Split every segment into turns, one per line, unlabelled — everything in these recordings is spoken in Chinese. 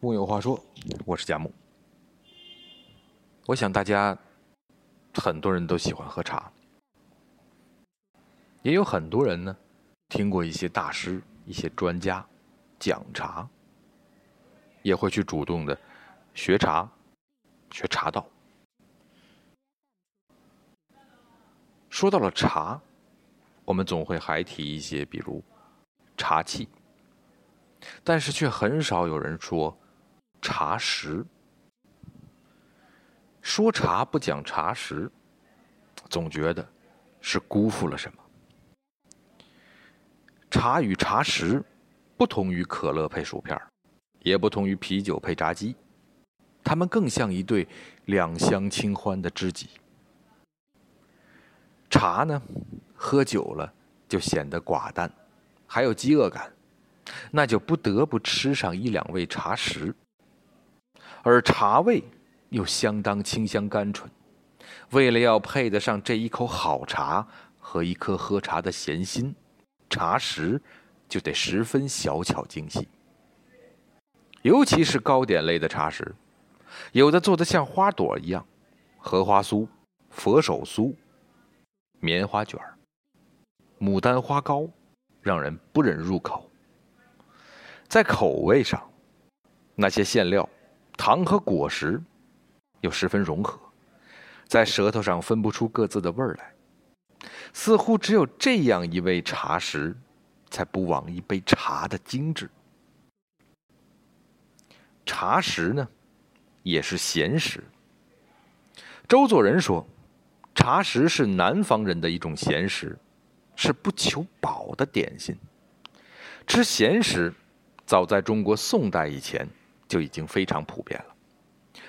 木有话说，我是贾木。我想大家很多人都喜欢喝茶，也有很多人呢听过一些大师、一些专家讲茶，也会去主动的学茶、学茶道。说到了茶，我们总会还提一些，比如茶器，但是却很少有人说。茶食，说茶不讲茶食，总觉得是辜负了什么。茶与茶食不同于可乐配薯片也不同于啤酒配炸鸡，它们更像一对两相清欢的知己。茶呢，喝久了就显得寡淡，还有饥饿感，那就不得不吃上一两味茶食。而茶味又相当清香甘醇，为了要配得上这一口好茶和一颗喝茶的闲心，茶食就得十分小巧精细。尤其是糕点类的茶食，有的做的像花朵一样，荷花酥、佛手酥、棉花卷牡丹花糕，让人不忍入口。在口味上，那些馅料。糖和果实又十分融合，在舌头上分不出各自的味儿来，似乎只有这样一味茶食，才不枉一杯茶的精致。茶食呢，也是闲食。周作人说，茶食是南方人的一种闲食，是不求饱的点心。吃闲食，早在中国宋代以前。就已经非常普遍了。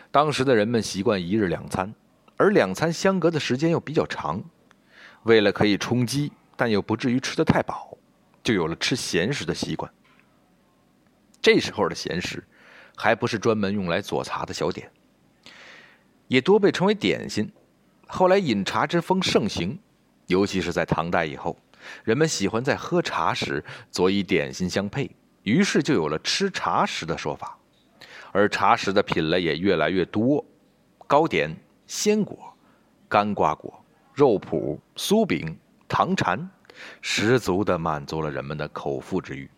当时的人们习惯一日两餐，而两餐相隔的时间又比较长，为了可以充饥，但又不至于吃得太饱，就有了吃闲食的习惯。这时候的闲食，还不是专门用来佐茶的小点，也多被称为点心。后来饮茶之风盛行，尤其是在唐代以后，人们喜欢在喝茶时佐以点心相配，于是就有了吃茶食的说法。而茶食的品类也越来越多，糕点、鲜果、干瓜果、肉脯、酥饼、糖蝉，十足的满足了人们的口腹之欲。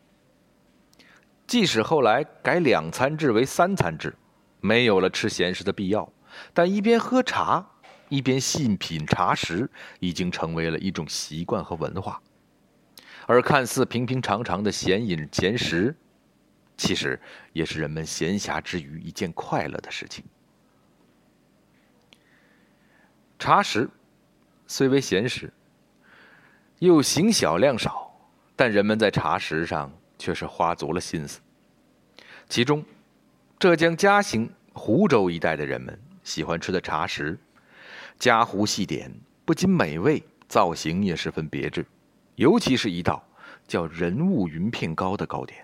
即使后来改两餐制为三餐制，没有了吃闲食的必要，但一边喝茶，一边细品茶食，已经成为了一种习惯和文化。而看似平平常常的闲饮闲食。其实也是人们闲暇之余一件快乐的事情。茶食虽为闲食，又行小量少，但人们在茶食上却是花足了心思。其中，浙江嘉兴、湖州一带的人们喜欢吃的茶食，嘉湖细点，不仅美味，造型也十分别致，尤其是一道叫人物云片糕的糕点。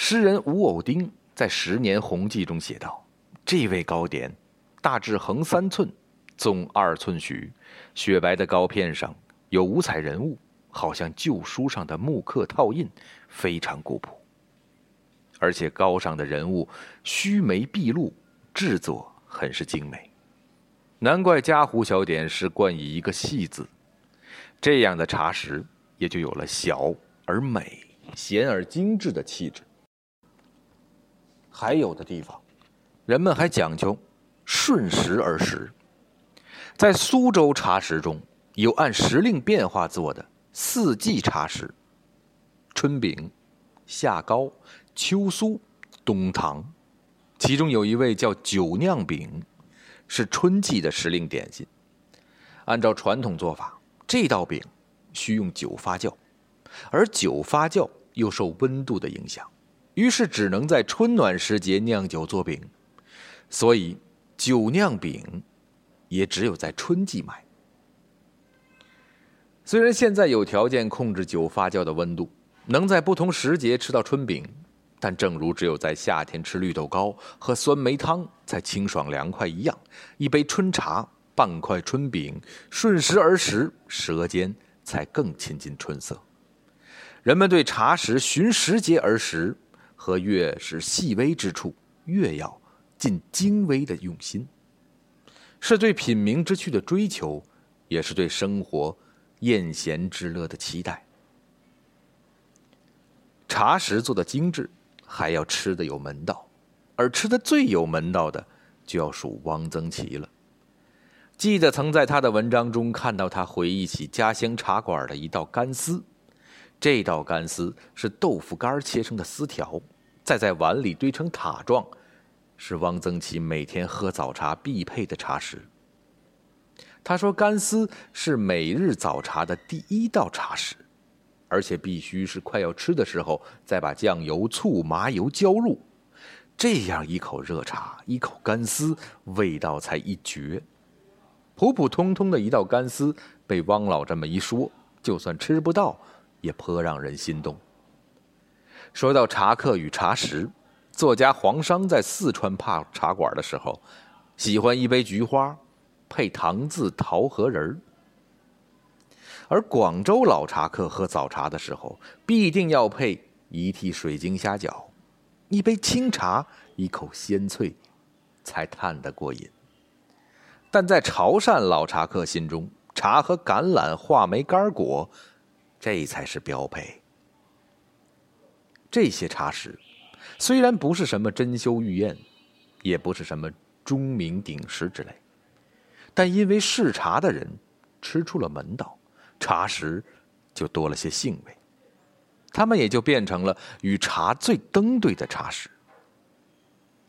诗人吴偶丁在《十年红记》中写道：“这位糕点，大致横三寸，纵二寸许，雪白的糕片上有五彩人物，好像旧书上的木刻套印，非常古朴。而且糕上的人物须眉毕露，制作很是精美。难怪嘉湖小点是冠以一个‘细’字，这样的茶食也就有了小而美、闲而精致的气质。”还有的地方，人们还讲究顺时而食。在苏州茶食中有按时令变化做的四季茶食：春饼、夏糕、秋酥、冬糖。其中有一位叫酒酿饼，是春季的时令点心。按照传统做法，这道饼需用酒发酵，而酒发酵又受温度的影响。于是只能在春暖时节酿酒做饼，所以酒酿饼也只有在春季卖。虽然现在有条件控制酒发酵的温度，能在不同时节吃到春饼，但正如只有在夏天吃绿豆糕、喝酸梅汤才清爽凉快一样，一杯春茶、半块春饼，顺时而食，舌尖才更亲近春色。人们对茶食循时节而食。和越是细微之处，越要尽精微的用心，是对品茗之趣的追求，也是对生活宴闲之乐的期待。茶食做的精致，还要吃的有门道，而吃的最有门道的，就要数汪曾祺了。记得曾在他的文章中看到他回忆起家乡茶馆的一道干丝，这道干丝是豆腐干切成的丝条，再在碗里堆成塔状，是汪曾祺每天喝早茶必配的茶食。他说，干丝是每日早茶的第一道茶食。而且必须是快要吃的时候，再把酱油、醋、麻油浇入，这样一口热茶，一口干丝，味道才一绝。普普通通的一道干丝，被汪老这么一说，就算吃不到，也颇让人心动。说到茶客与茶食，作家黄商在四川泡茶馆的时候，喜欢一杯菊花，配糖渍桃核仁儿。而广州老茶客喝早茶的时候，必定要配一屉水晶虾饺，一杯清茶，一口鲜脆，才叹得过瘾。但在潮汕老茶客心中，茶和橄榄、话梅干果，这才是标配。这些茶食，虽然不是什么珍馐玉宴，也不是什么钟鸣鼎食之类，但因为嗜茶的人吃出了门道。茶食就多了些兴味，他们也就变成了与茶最登对的茶食。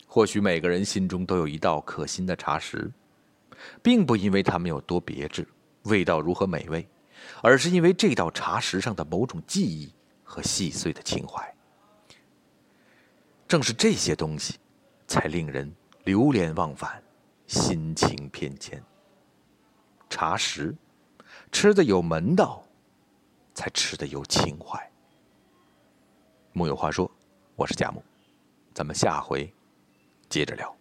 或许每个人心中都有一道可心的茶食，并不因为它们有多别致，味道如何美味，而是因为这道茶食上的某种记忆和细碎的情怀。正是这些东西，才令人流连忘返，心情偏迁。茶食。吃的有门道，才吃的有情怀。木有话说，我是贾木，咱们下回接着聊。